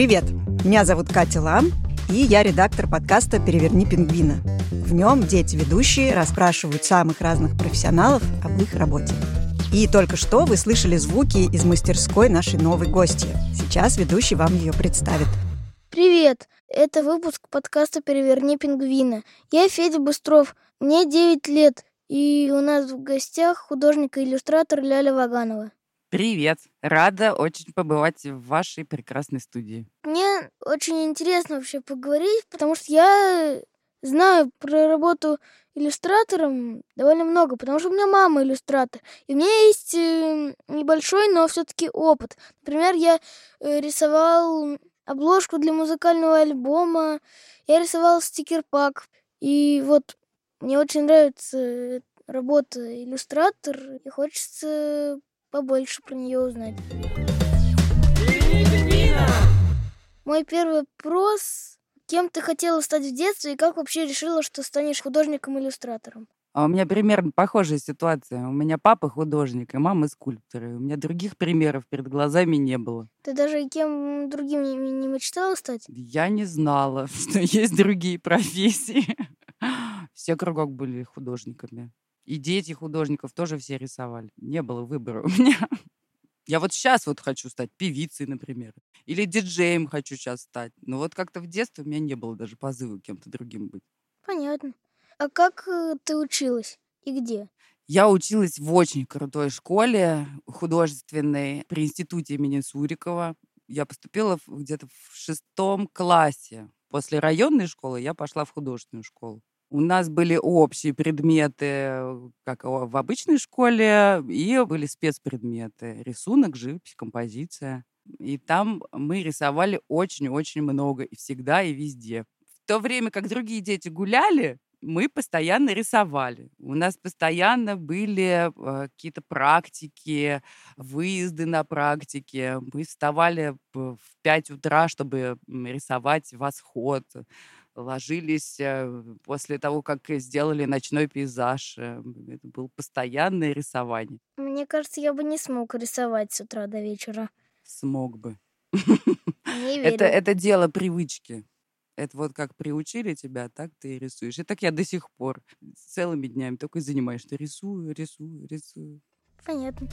Привет! Меня зовут Катя Лам, и я редактор подкаста «Переверни пингвина». В нем дети-ведущие расспрашивают самых разных профессионалов об их работе. И только что вы слышали звуки из мастерской нашей новой гости. Сейчас ведущий вам ее представит. Привет! Это выпуск подкаста «Переверни пингвина». Я Федя Быстров, мне 9 лет, и у нас в гостях художник и иллюстратор Ляля Ваганова. Привет! Рада очень побывать в вашей прекрасной студии. Мне очень интересно вообще поговорить, потому что я знаю про работу иллюстратором довольно много, потому что у меня мама иллюстратор. И у меня есть э, небольшой, но все-таки опыт. Например, я э, рисовал обложку для музыкального альбома, я рисовал стикер-пак. И вот мне очень нравится работа иллюстратор, и хочется побольше про нее узнать. Мой первый вопрос Кем ты хотела стать в детстве и как вообще решила, что станешь художником-иллюстратором? А у меня примерно похожая ситуация. У меня папа художник, и мама скульптор. И у меня других примеров перед глазами не было. Ты даже кем другим не, не мечтала стать? Я не знала, что есть другие профессии. Все кругом были художниками. И дети художников тоже все рисовали. Не было выбора у меня. Я вот сейчас вот хочу стать певицей, например. Или диджеем хочу сейчас стать. Но вот как-то в детстве у меня не было даже позыва кем-то другим быть. Понятно. А как э, ты училась и где? Я училась в очень крутой школе художественной при институте имени Сурикова. Я поступила где-то в шестом классе. После районной школы я пошла в художественную школу. У нас были общие предметы, как в обычной школе, и были спецпредметы. Рисунок, живопись, композиция. И там мы рисовали очень-очень много, и всегда, и везде. В то время как другие дети гуляли, мы постоянно рисовали. У нас постоянно были э, какие-то практики, выезды на практики. Мы вставали в 5 утра, чтобы рисовать восход ложились э, после того, как сделали ночной пейзаж. Э, это было постоянное рисование. Мне кажется, я бы не смог рисовать с утра до вечера. Смог бы. Не верю. Это, это дело привычки. Это вот как приучили тебя, так ты и рисуешь. И так я до сих пор целыми днями только и занимаюсь, что рисую, рисую, рисую. Понятно.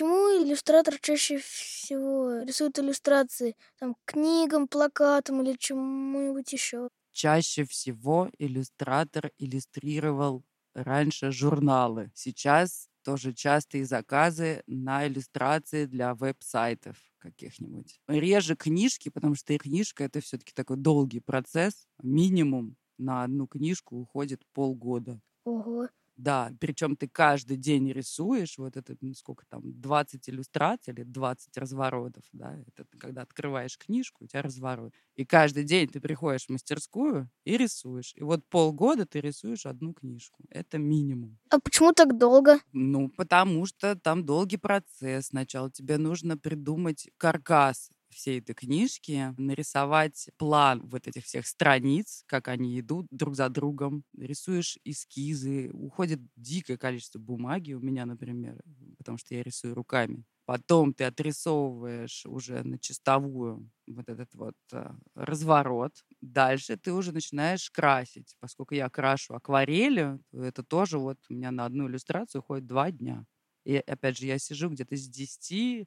А к чему иллюстратор чаще всего рисует иллюстрации? Там, книгам, плакатам или чему-нибудь еще? Чаще всего иллюстратор иллюстрировал раньше журналы. Сейчас тоже частые заказы на иллюстрации для веб-сайтов каких-нибудь. Реже книжки, потому что книжка это все-таки такой долгий процесс. Минимум на одну книжку уходит полгода. Ого. Да, причем ты каждый день рисуешь, вот это, ну, сколько там, 20 иллюстраций или 20 разворотов, да, это ты когда открываешь книжку, у тебя разворот. И каждый день ты приходишь в мастерскую и рисуешь. И вот полгода ты рисуешь одну книжку. Это минимум. А почему так долго? Ну, потому что там долгий процесс. Сначала тебе нужно придумать каркас всей этой книжки, нарисовать план вот этих всех страниц, как они идут друг за другом, рисуешь эскизы, уходит дикое количество бумаги у меня, например, потому что я рисую руками. Потом ты отрисовываешь уже на чистовую вот этот вот э, разворот. Дальше ты уже начинаешь красить. Поскольку я крашу акварелью, то это тоже вот у меня на одну иллюстрацию уходит два дня. И опять же, я сижу где-то с 10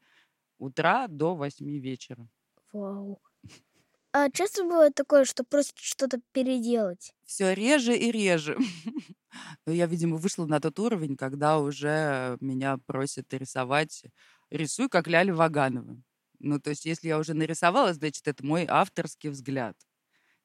утра до 8 вечера. Вау. А часто бывает такое, что просят что-то переделать? Все реже и реже. Я, видимо, вышла на тот уровень, когда уже меня просят рисовать рисуй, как Ляля Ваганова. Ну, то есть, если я уже нарисовала, значит, это мой авторский взгляд.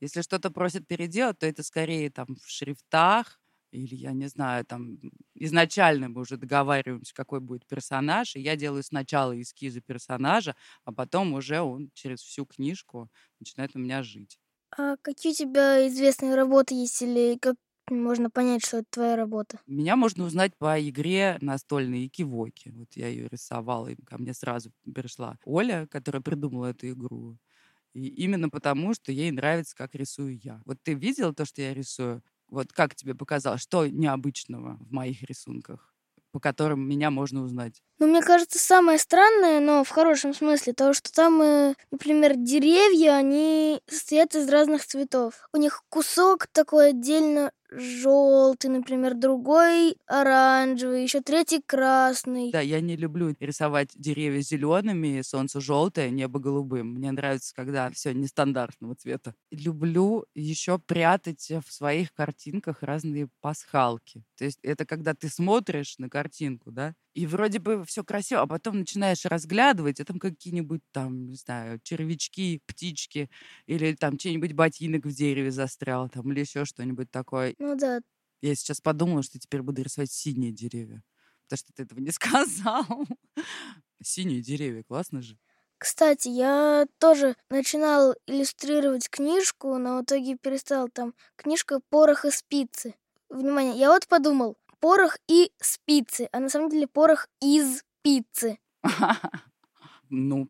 Если что-то просят переделать, то это скорее там в шрифтах, или, я не знаю, там изначально мы уже договариваемся, какой будет персонаж, и я делаю сначала эскизы персонажа, а потом уже он через всю книжку начинает у меня жить. А какие у тебя известные работы есть, или как можно понять, что это твоя работа? Меня можно узнать по игре настольной Икивоки. Вот я ее рисовала, и ко мне сразу пришла Оля, которая придумала эту игру. И именно потому, что ей нравится, как рисую я. Вот ты видел то, что я рисую? Вот как тебе показалось, что необычного в моих рисунках, по которым меня можно узнать? Ну, мне кажется, самое странное, но в хорошем смысле, то, что там, э, например, деревья, они состоят из разных цветов. У них кусок такой отдельно желтый, например, другой оранжевый, еще третий красный. Да, я не люблю рисовать деревья зелеными, солнце желтое, небо голубым. Мне нравится, когда все нестандартного цвета. Люблю еще прятать в своих картинках разные пасхалки. То есть это когда ты смотришь на картинку, да, и вроде бы все красиво, а потом начинаешь разглядывать, а там какие-нибудь там, не знаю, червячки, птички, или там чей-нибудь ботинок в дереве застрял, там, или еще что-нибудь такое. Ну да. Я сейчас подумала, что теперь буду рисовать синие деревья, потому что ты этого не сказал. Синие деревья, классно же. Кстати, я тоже начинал иллюстрировать книжку, но в итоге перестал. Там книжка «Порох и спицы». Внимание, я вот подумал, порох и спицы, а на самом деле порох из пиццы. Ну,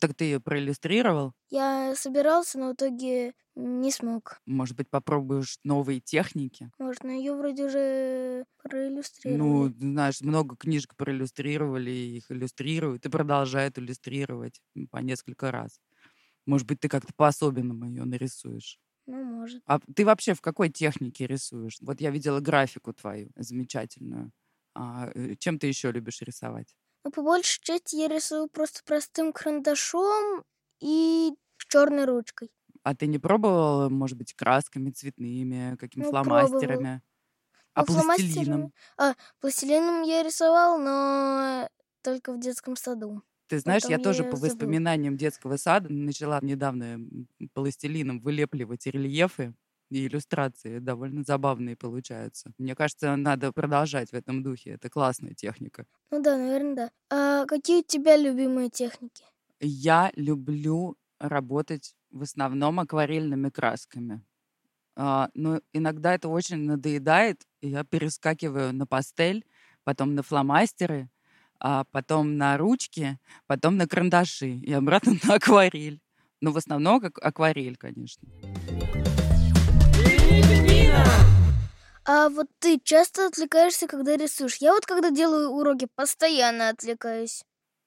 так ты ее проиллюстрировал? Я собирался, но в итоге не смог. Может быть, попробуешь новые техники? Можно, ее вроде уже проиллюстрировали. Ну, знаешь, много книжек проиллюстрировали, их иллюстрируют и продолжают иллюстрировать по несколько раз. Может быть, ты как-то по-особенному ее нарисуешь. Ну, может. А ты вообще в какой технике рисуешь? Вот я видела графику твою замечательную. А, э, чем ты еще любишь рисовать? Ну, по большей части я рисую просто простым карандашом и черной ручкой. А ты не пробовала, может быть, красками цветными, какими-то Ну, фломастерами? А Ну, фломастерами- пластилином? А, пластилином я рисовал, но только в детском саду. Ты знаешь, я Потом тоже я по забыла. воспоминаниям детского сада начала недавно пластилином вылепливать рельефы и иллюстрации. Довольно забавные получаются. Мне кажется, надо продолжать в этом духе. Это классная техника. Ну да, наверное, да. А какие у тебя любимые техники? Я люблю работать в основном акварельными красками. А, но иногда это очень надоедает, и я перескакиваю на пастель, потом на фломастеры, а потом на ручки, потом на карандаши и обратно на акварель. Но в основном как акварель, конечно. А вот ты часто отвлекаешься, когда рисуешь? Я вот когда делаю уроки, постоянно отвлекаюсь.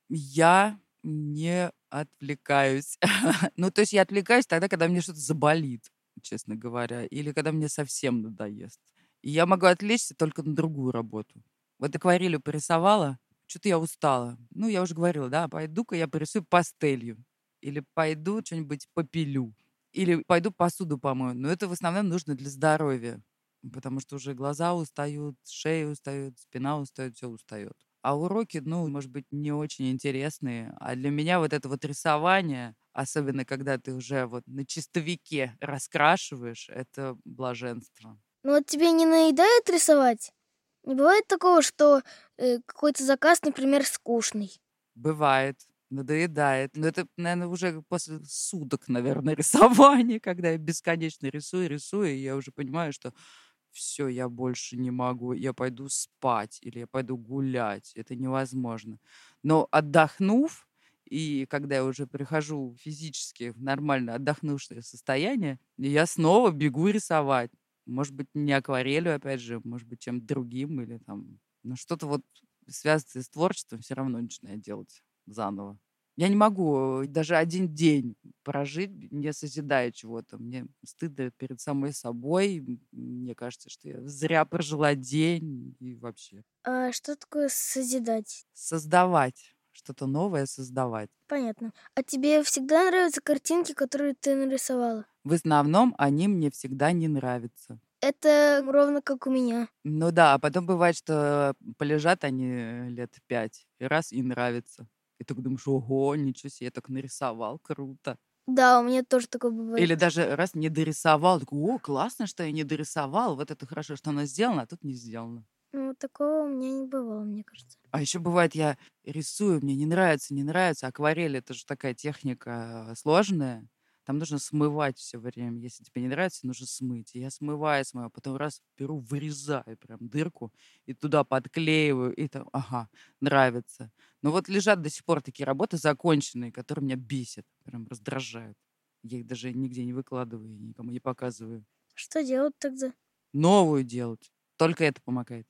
Я не отвлекаюсь. ну, то есть я отвлекаюсь тогда, когда мне что-то заболит, честно говоря, или когда мне совсем надоест. И я могу отвлечься только на другую работу. Вот акварелью порисовала, что-то я устала. Ну, я уже говорила, да, пойду-ка я порисую пастелью. Или пойду что-нибудь попилю. Или пойду посуду помою. Но это в основном нужно для здоровья. Потому что уже глаза устают, шея устает, спина устает, все устает. А уроки, ну, может быть, не очень интересные. А для меня вот это вот рисование, особенно когда ты уже вот на чистовике раскрашиваешь, это блаженство. Ну вот тебе не наедает рисовать? Не бывает такого, что э, какой-то заказ, например, скучный? Бывает, надоедает. Но это, наверное, уже после суток, наверное, рисования, когда я бесконечно рисую, рисую, и я уже понимаю, что все, я больше не могу, я пойду спать или я пойду гулять. Это невозможно. Но отдохнув, и когда я уже прихожу физически в нормально отдохнувшее состояние, я снова бегу рисовать. Может быть, не акварелью, опять же, может быть, чем-то другим или там... Но что-то вот связанное с творчеством все равно начинаю делать заново. Я не могу даже один день прожить, не созидая чего-то. Мне стыдно перед самой собой. Мне кажется, что я зря прожила день и вообще. А что такое созидать? Создавать что-то новое создавать. Понятно. А тебе всегда нравятся картинки, которые ты нарисовала? В основном они мне всегда не нравятся. Это ровно как у меня. Ну да, а потом бывает, что полежат они лет пять, и раз и нравится. И ты думаешь, ого, ничего себе, я так нарисовал, круто. Да, у меня тоже такое бывает. Или даже раз не дорисовал, такой, о, классно, что я не дорисовал, вот это хорошо, что оно сделано, а тут не сделано. Ну, такого у меня не бывало, мне кажется. А еще бывает, я рисую, мне не нравится, не нравится. Акварель это же такая техника сложная. Там нужно смывать все время. Если тебе не нравится, нужно смыть. И я смываю, смываю, потом раз беру, вырезаю прям дырку и туда подклеиваю. И там, ага, нравится. Но вот лежат до сих пор такие работы законченные, которые меня бесят, прям раздражают. Я их даже нигде не выкладываю, никому не показываю. Что делать тогда? Новую делать. Только это помогает.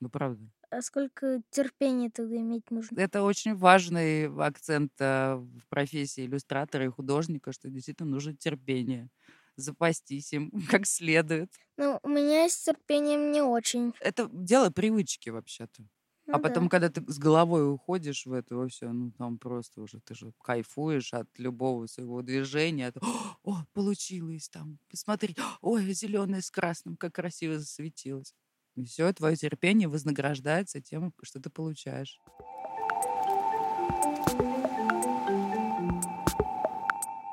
Ну, правда. А сколько терпения тогда иметь нужно? Это очень важный акцент э, в профессии иллюстратора и художника, что действительно нужно терпение. Запастись им как следует. Ну, у меня с терпением не очень. Это дело привычки вообще-то. Ну а потом, да. когда ты с головой уходишь в это все, ну там просто уже ты же кайфуешь от любого своего движения. от, О, получилось там, посмотри, ой, зеленое с красным, как красиво засветилось. И все, твое терпение вознаграждается тем, что ты получаешь.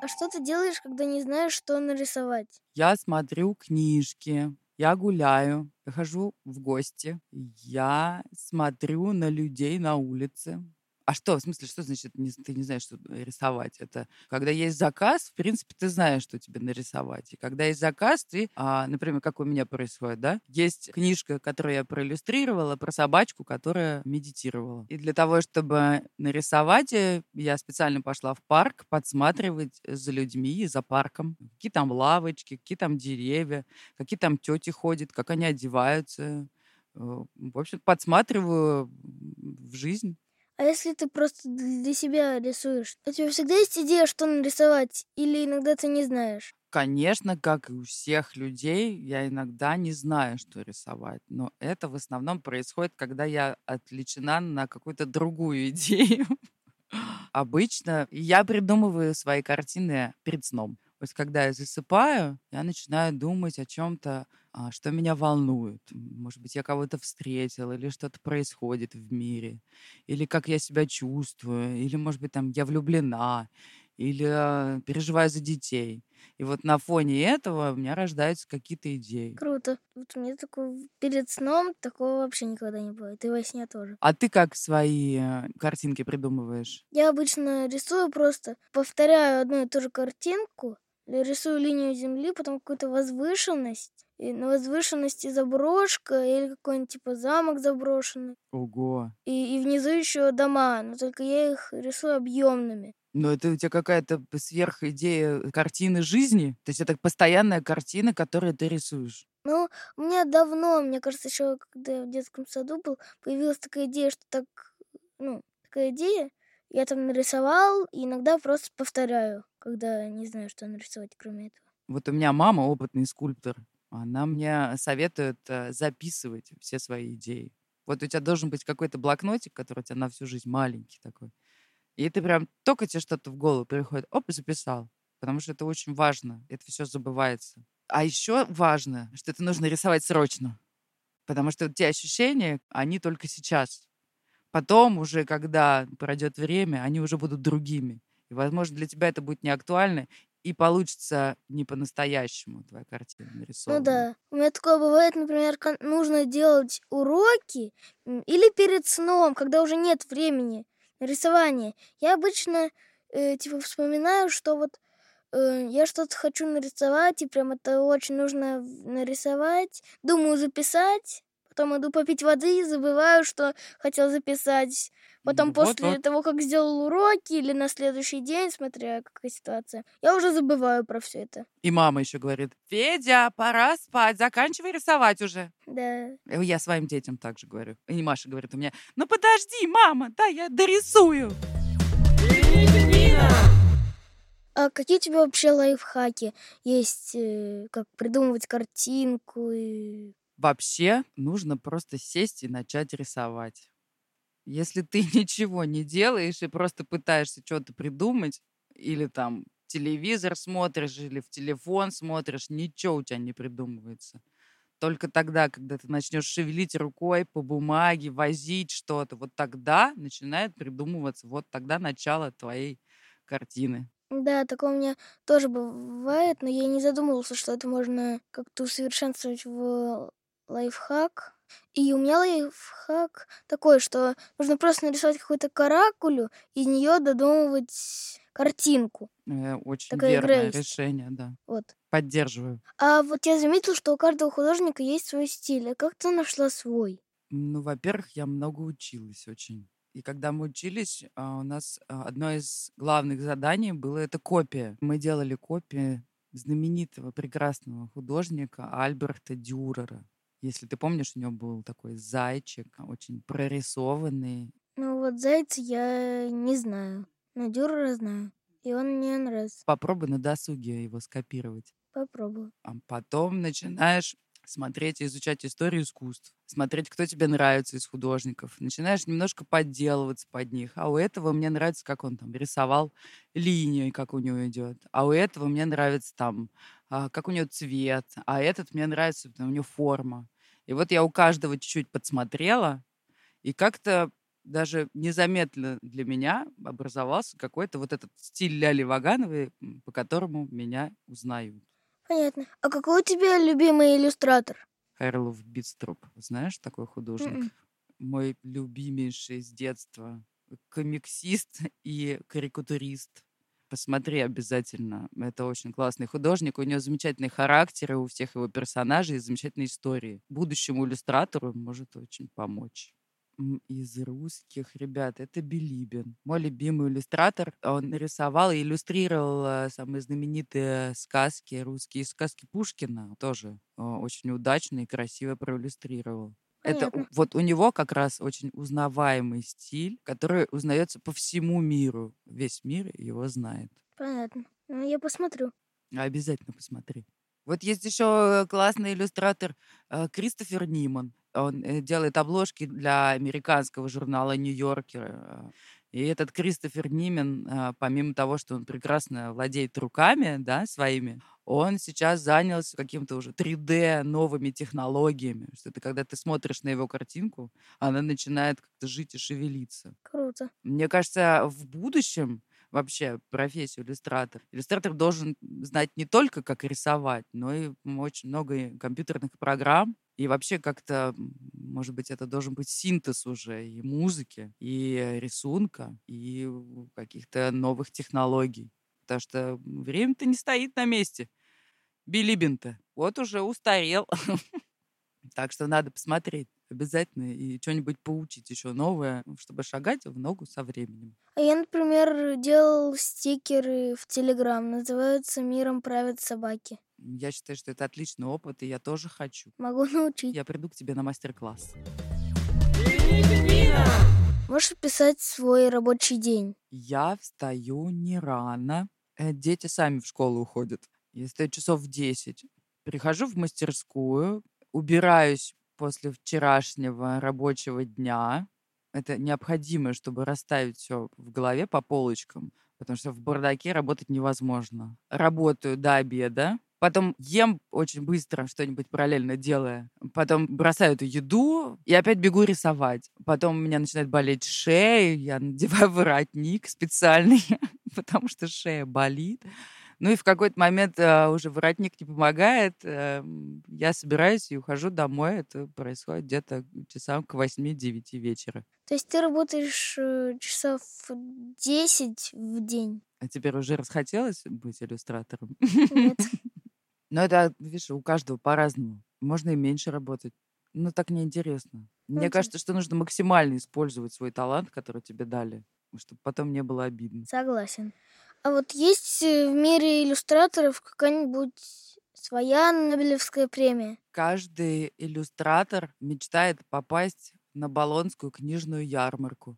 А что ты делаешь, когда не знаешь, что нарисовать? Я смотрю книжки, я гуляю, я хожу в гости, я смотрю на людей на улице. А что, в смысле, что значит не- ты не знаешь, что рисовать? Это когда есть заказ, в принципе, ты знаешь, что тебе нарисовать. И когда есть заказ, ты, а, например, как у меня происходит, да, есть книжка, которую я проиллюстрировала, про собачку, которая медитировала. И для того, чтобы нарисовать, я специально пошла в парк подсматривать за людьми за парком. Какие там лавочки, какие там деревья, какие там тети ходят, как они одеваются. Э, В общем, подсматриваю в жизнь. А если ты просто для себя рисуешь? У тебя всегда есть идея, что нарисовать? Или иногда ты не знаешь? Конечно, как и у всех людей, я иногда не знаю, что рисовать. Но это в основном происходит, когда я отвлечена на какую-то другую идею. Обычно я придумываю свои картины перед сном. Вот когда я засыпаю, я начинаю думать о чем-то, что меня волнует. Может быть, я кого-то встретила, или что-то происходит в мире, или как я себя чувствую, или, может быть, там я влюблена, или а, переживаю за детей. И вот на фоне этого у меня рождаются какие-то идеи. Круто. Вот у меня такого перед сном такого вообще никогда не бывает. И во сне тоже. А ты как свои э, картинки придумываешь? Я обычно рисую просто, повторяю одну и ту же картинку, рисую линию земли, потом какую-то возвышенность, и на возвышенности заброшка или какой-нибудь типа замок заброшенный. Ого. И, и внизу еще дома, но только я их рисую объемными. Но это у тебя какая-то сверхидея картины жизни? То есть это постоянная картина, которую ты рисуешь? Ну, у меня давно, мне кажется, еще когда я в детском саду был, появилась такая идея, что так, ну, такая идея, я там нарисовал, и иногда просто повторяю, когда не знаю, что нарисовать, кроме этого. Вот у меня мама опытный скульптор. Она мне советует э, записывать все свои идеи. Вот у тебя должен быть какой-то блокнотик, который у тебя на всю жизнь маленький такой. И ты прям только тебе что-то в голову приходит, оп, записал. Потому что это очень важно. Это все забывается. А еще важно, что это нужно рисовать срочно. Потому что те ощущения, они только сейчас. Потом уже, когда пройдет время, они уже будут другими. И, возможно, для тебя это будет не актуально, и получится не по-настоящему твоя картина нарисована. Ну да. У меня такое бывает, например, нужно делать уроки или перед сном, когда уже нет времени на рисование. Я обычно э, типа вспоминаю, что вот э, я что-то хочу нарисовать, и прям это очень нужно нарисовать. Думаю записать, потом иду попить воды и забываю, что хотел записать. Потом Ну, после вот-вот. того, как сделал уроки или на следующий день, смотря какая ситуация, я уже забываю про все это. И мама еще говорит, Федя, пора спать, заканчивай рисовать уже. Да. Э, Я своим детям также говорю. И Маша говорит у меня, ну подожди, мама, да, я дорисую. А какие у тебя вообще лайфхаки есть, э, как придумывать картинку и... Вообще нужно просто сесть и начать рисовать. Если ты ничего не делаешь и просто пытаешься что-то придумать, или там телевизор смотришь, или в телефон смотришь, ничего у тебя не придумывается. Только тогда, когда ты начнешь шевелить рукой по бумаге, возить что-то, вот тогда начинает придумываться, вот тогда начало твоей картины. Да, такое у меня тоже бывает, но я не задумывался, что это можно как-то усовершенствовать в лайфхак. И у меня лайфхак такой, что нужно просто нарисовать какую-то каракулю, и из нее додумывать картинку. Э, Очень Такая верное есть. решение, да. Вот. Поддерживаю. А вот я заметила, что у каждого художника есть свой стиль. А как ты нашла свой? Ну, во-первых, я много училась очень. И когда мы учились, а, у нас а, одно из главных заданий было это копия. Мы делали копии знаменитого, прекрасного художника Альберта Дюрера. Если ты помнишь, у него был такой зайчик, очень прорисованный. Ну вот зайца я не знаю. Но Дюрера знаю. И он мне нравится. Попробуй на досуге его скопировать. Попробую. А потом начинаешь смотреть и изучать историю искусств, смотреть, кто тебе нравится из художников. Начинаешь немножко подделываться под них. А у этого мне нравится, как он там рисовал линию, как у него идет. А у этого мне нравится там, а, как у него цвет. А этот мне нравится, у него форма. И вот я у каждого чуть-чуть подсмотрела, и как-то даже незаметно для меня образовался какой-то вот этот стиль Ляли Вагановой, по которому меня узнают. Понятно. А какой у тебя любимый иллюстратор? Харлов Битстроп. Знаешь такой художник? Мгм. Мой любимейший с детства комиксист и карикатурист. Посмотри обязательно. Это очень классный художник. У него замечательный характер, у всех его персонажей замечательные истории. Будущему иллюстратору может очень помочь. Из русских ребят это Билибин. Мой любимый иллюстратор. Он рисовал и иллюстрировал э, самые знаменитые сказки, русские сказки Пушкина. Тоже э, очень удачно и красиво проиллюстрировал. Это Понятно. вот у него как раз очень узнаваемый стиль, который узнается по всему миру. Весь мир его знает. Понятно. Ну, я посмотрю. Обязательно посмотри. Вот есть еще классный иллюстратор э, Кристофер Ниман. Он э, делает обложки для американского журнала Нью-Йоркер. И этот Кристофер Нимен, э, помимо того, что он прекрасно владеет руками, да, своими, он сейчас занялся каким-то уже 3D новыми технологиями. Что это когда ты смотришь на его картинку, она начинает как-то жить и шевелиться. Круто. Мне кажется, в будущем вообще профессию иллюстратор. Иллюстратор должен знать не только, как рисовать, но и очень много компьютерных программ. И вообще как-то, может быть, это должен быть синтез уже и музыки, и рисунка, и каких-то новых технологий. Потому что время-то не стоит на месте. Билибин-то вот уже устарел. Так что надо посмотреть обязательно и что-нибудь поучить еще новое, чтобы шагать в ногу со временем. А я, например, делал стикеры в Телеграм. Называются «Миром правят собаки». Я считаю, что это отличный опыт, и я тоже хочу. Могу научить. Я приду к тебе на мастер-класс. Можешь описать свой рабочий день? Я встаю не рано. Э, Дети сами в школу уходят. Я встаю часов в 10. Прихожу в мастерскую, убираюсь после вчерашнего рабочего дня. Это необходимо, чтобы расставить все в голове по полочкам, потому что в бардаке работать невозможно. Работаю до обеда, потом ем очень быстро что-нибудь параллельно делая, потом бросаю эту еду и опять бегу рисовать. Потом у меня начинает болеть шея, я надеваю воротник специальный, потому что шея болит. Ну и в какой-то момент э, уже воротник не помогает. эм, я собираюсь и ухожу домой. Это происходит где-то часам к 8-9 вечера. То есть ты работаешь э, часов 10 в день? А теперь уже расхотелось быть иллюстратором. Нет. Но это, видишь, у каждого по-разному. Можно и меньше работать. Но так неинтересно. Мне Окей. кажется, что нужно максимально использовать свой талант, который тебе дали, чтобы потом не было обидно. Согласен. А вот есть э, в мире иллюстраторов какая-нибудь своя Нобелевская премия? Каждый иллюстратор мечтает попасть на Болонскую книжную ярмарку,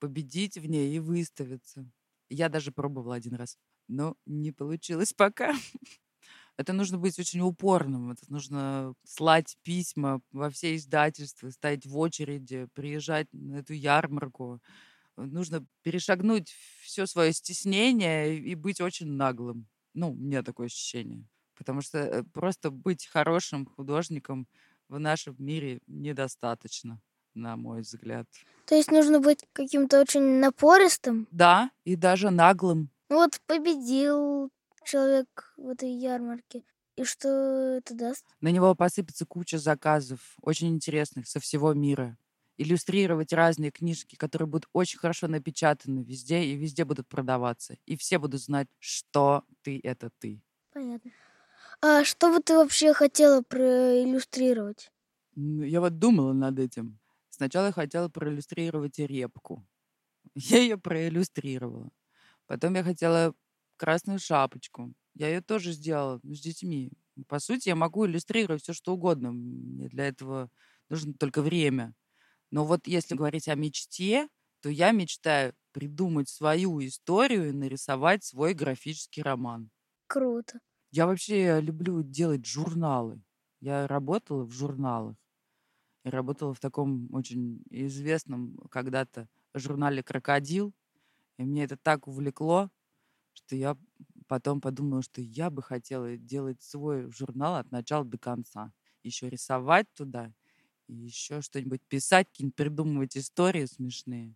победить в ней и выставиться. Я даже пробовала один раз, но не получилось пока. Это нужно быть очень упорным. Это нужно слать письма во все издательства, стоять в очереди, приезжать на эту ярмарку. Нужно перешагнуть все свое стеснение и быть очень наглым. Ну, у меня такое ощущение. Потому что э, просто быть хорошим художником в нашем мире недостаточно, на мой взгляд. То есть нужно быть каким-то очень напористым? Да, и даже наглым. Ну вот победил человек в этой ярмарке. И что это даст? На него посыпется куча заказов, очень интересных, со всего мира. Иллюстрировать разные книжки, которые будут очень хорошо напечатаны везде и везде будут продаваться. И все будут знать, что ты — это ты. Понятно. А что бы ты вообще хотела проиллюстрировать? Я вот думала над этим. Сначала я хотела проиллюстрировать репку. Я ее проиллюстрировала. Потом я хотела красную шапочку. Я ее тоже сделала с детьми. По сути, я могу иллюстрировать все, что угодно. Мне для этого нужно только время. Но вот если говорить о мечте, то я мечтаю придумать свою историю и нарисовать свой графический роман. Круто. Я вообще люблю делать журналы. Я работала в журналах. И работала в таком очень известном когда-то журнале «Крокодил». И мне это так увлекло, что я потом подумала, что я бы хотела делать свой журнал от начала до конца. Еще рисовать туда, и еще что-нибудь писать, какие-нибудь придумывать истории смешные.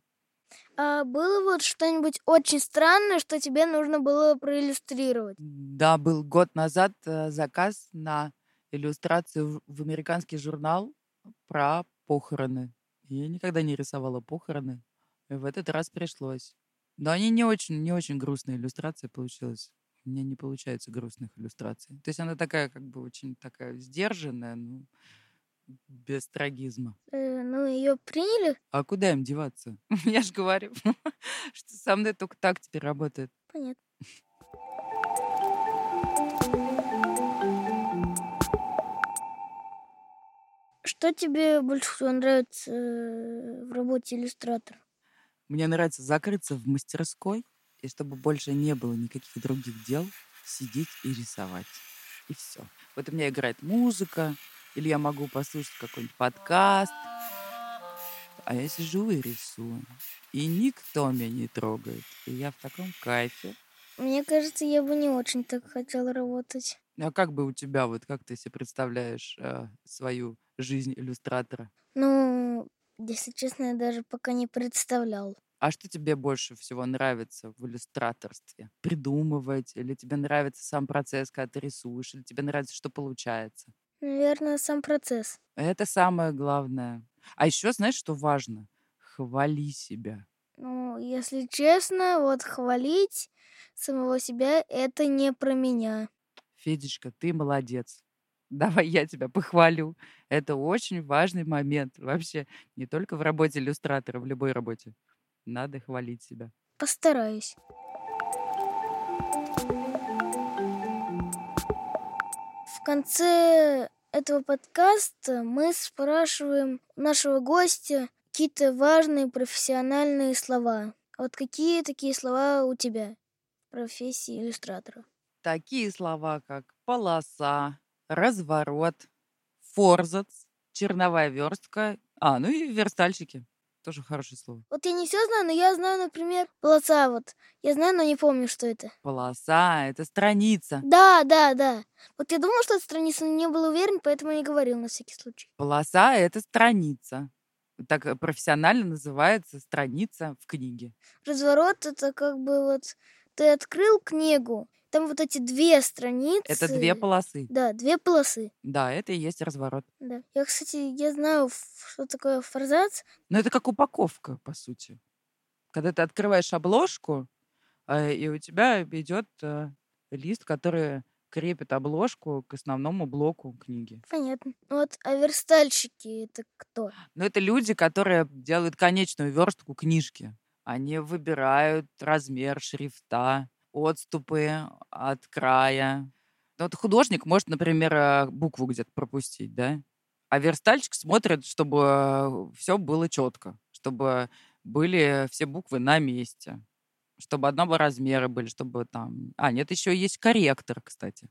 А было вот что-нибудь очень странное, что тебе нужно было проиллюстрировать? Да, был год назад э, заказ на иллюстрацию в американский журнал про похороны. Я никогда не рисовала похороны. И в этот раз пришлось. Но они не очень, не очень грустная иллюстрация получилась. У меня не получается грустных иллюстраций. То есть она такая, как бы, очень такая сдержанная, ну, без трагизма. Э, ну, ее приняли? А куда им деваться? Я же говорю, что со мной только так теперь работает. Понятно. Что тебе больше всего нравится э, в работе иллюстратора? Мне нравится закрыться в мастерской, и чтобы больше не было никаких других дел, сидеть и рисовать. И все. Вот у меня играет музыка, или я могу послушать какой-нибудь подкаст. А я сижу и рисую. И никто меня не трогает. И я в таком кайфе. Мне кажется, я бы не очень так хотела работать. А как бы у тебя, вот как ты себе представляешь э, свою жизнь иллюстратора? Ну, если честно, я даже пока не представлял. А что тебе больше всего нравится в иллюстраторстве? Придумывать? Или тебе нравится сам процесс, когда ты рисуешь? Или тебе нравится, что получается? Наверное, сам процесс. Это самое главное. А еще знаешь, что важно? Хвали себя. Ну, если честно, вот хвалить самого себя — это не про меня. Федечка, ты молодец. Давай я тебя похвалю. Это очень важный момент вообще. Не только в работе иллюстратора, в любой работе. Надо хвалить себя. Постараюсь. В конце этого подкаста мы спрашиваем нашего гостя какие-то важные профессиональные слова. Вот какие такие слова у тебя в профессии иллюстратора? Такие слова, как полоса, разворот, форзац, черновая верстка, а, ну и верстальщики. Тоже хорошее слово. Вот я не все знаю, но я знаю, например, полоса вот. Я знаю, но не помню, что это. Полоса — это страница. Да, да, да. Вот я думал, что это страница, но не был уверен, поэтому не говорил на всякий случай. Полоса — это страница. Так профессионально называется страница в книге. Разворот — это как бы вот ты открыл книгу, там вот эти две страницы. Это две полосы. Да, две полосы. Да, это и есть разворот. Да. Я, кстати, я знаю, что такое форзац. Но это как упаковка, по сути. Когда ты открываешь обложку, э, и у тебя идет э, лист, который крепит обложку к основному блоку книги. Понятно. Вот, а верстальщики это кто? Ну, это люди, которые делают конечную верстку книжки. Они выбирают размер шрифта, отступы от края. Ну, вот художник может, например, э, букву где-то пропустить, да? А верстальщик смотрит, чтобы все было четко, чтобы были все буквы на месте, чтобы одного размера были, чтобы там... А, нет, еще есть корректор, кстати.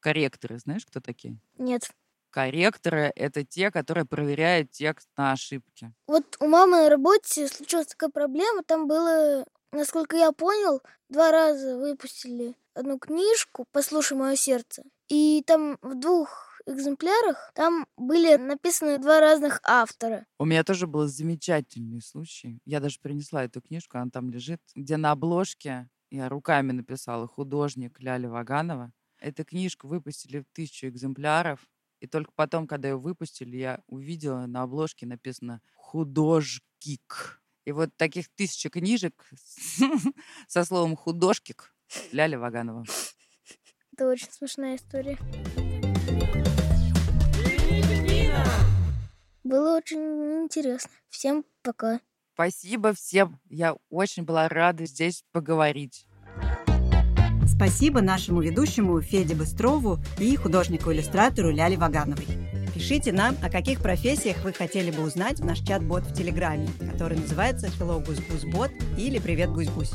Корректоры, знаешь, кто такие? Нет. Корректоры — это те, которые проверяют текст на ошибки. Вот у мамы на работе случилась такая проблема. Там было, насколько я понял, два раза выпустили одну книжку «Послушай мое сердце». И там в двух экземплярах там были написаны два разных автора. У меня тоже был замечательный случай. Я даже принесла эту книжку, она там лежит, где на обложке я руками написала художник Ляля Ваганова. Эту книжку выпустили в тысячу экземпляров. И только потом, когда ее выпустили, я увидела на обложке написано «Художкик». И вот таких тысяча книжек со словом «художкик» Ляля Ваганова. Это очень смешная история. Было очень интересно. Всем пока. Спасибо всем. Я очень была рада здесь поговорить. Спасибо нашему ведущему Феде Быстрову и художнику-иллюстратору Ляле Вагановой. Пишите нам, о каких профессиях вы хотели бы узнать в наш чат-бот в Телеграме, который называется Hello Гусь Гусь Бот или Привет Гусь Гусь.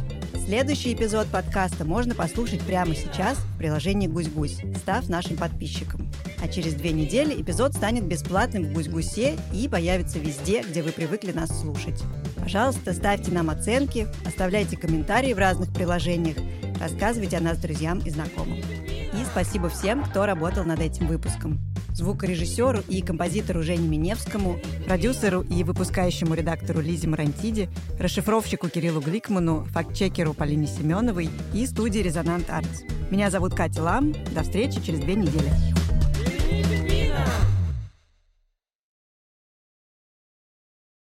Следующий эпизод подкаста можно послушать прямо сейчас в приложении Гусь Гусь, став нашим подписчиком. А через две недели эпизод станет бесплатным в Гусь Гусе и появится везде, где вы привыкли нас слушать. Пожалуйста, ставьте нам оценки, оставляйте комментарии в разных приложениях, рассказывайте о нас друзьям и знакомым. И спасибо всем, кто работал над этим выпуском звукорежиссеру и композитору Жене Миневскому, продюсеру и выпускающему редактору Лизе Марантиди, расшифровщику Кириллу Гликману, фактчекеру Полине Семеновой и студии «Резонант Артс». Меня зовут Катя Лам. До встречи через две недели.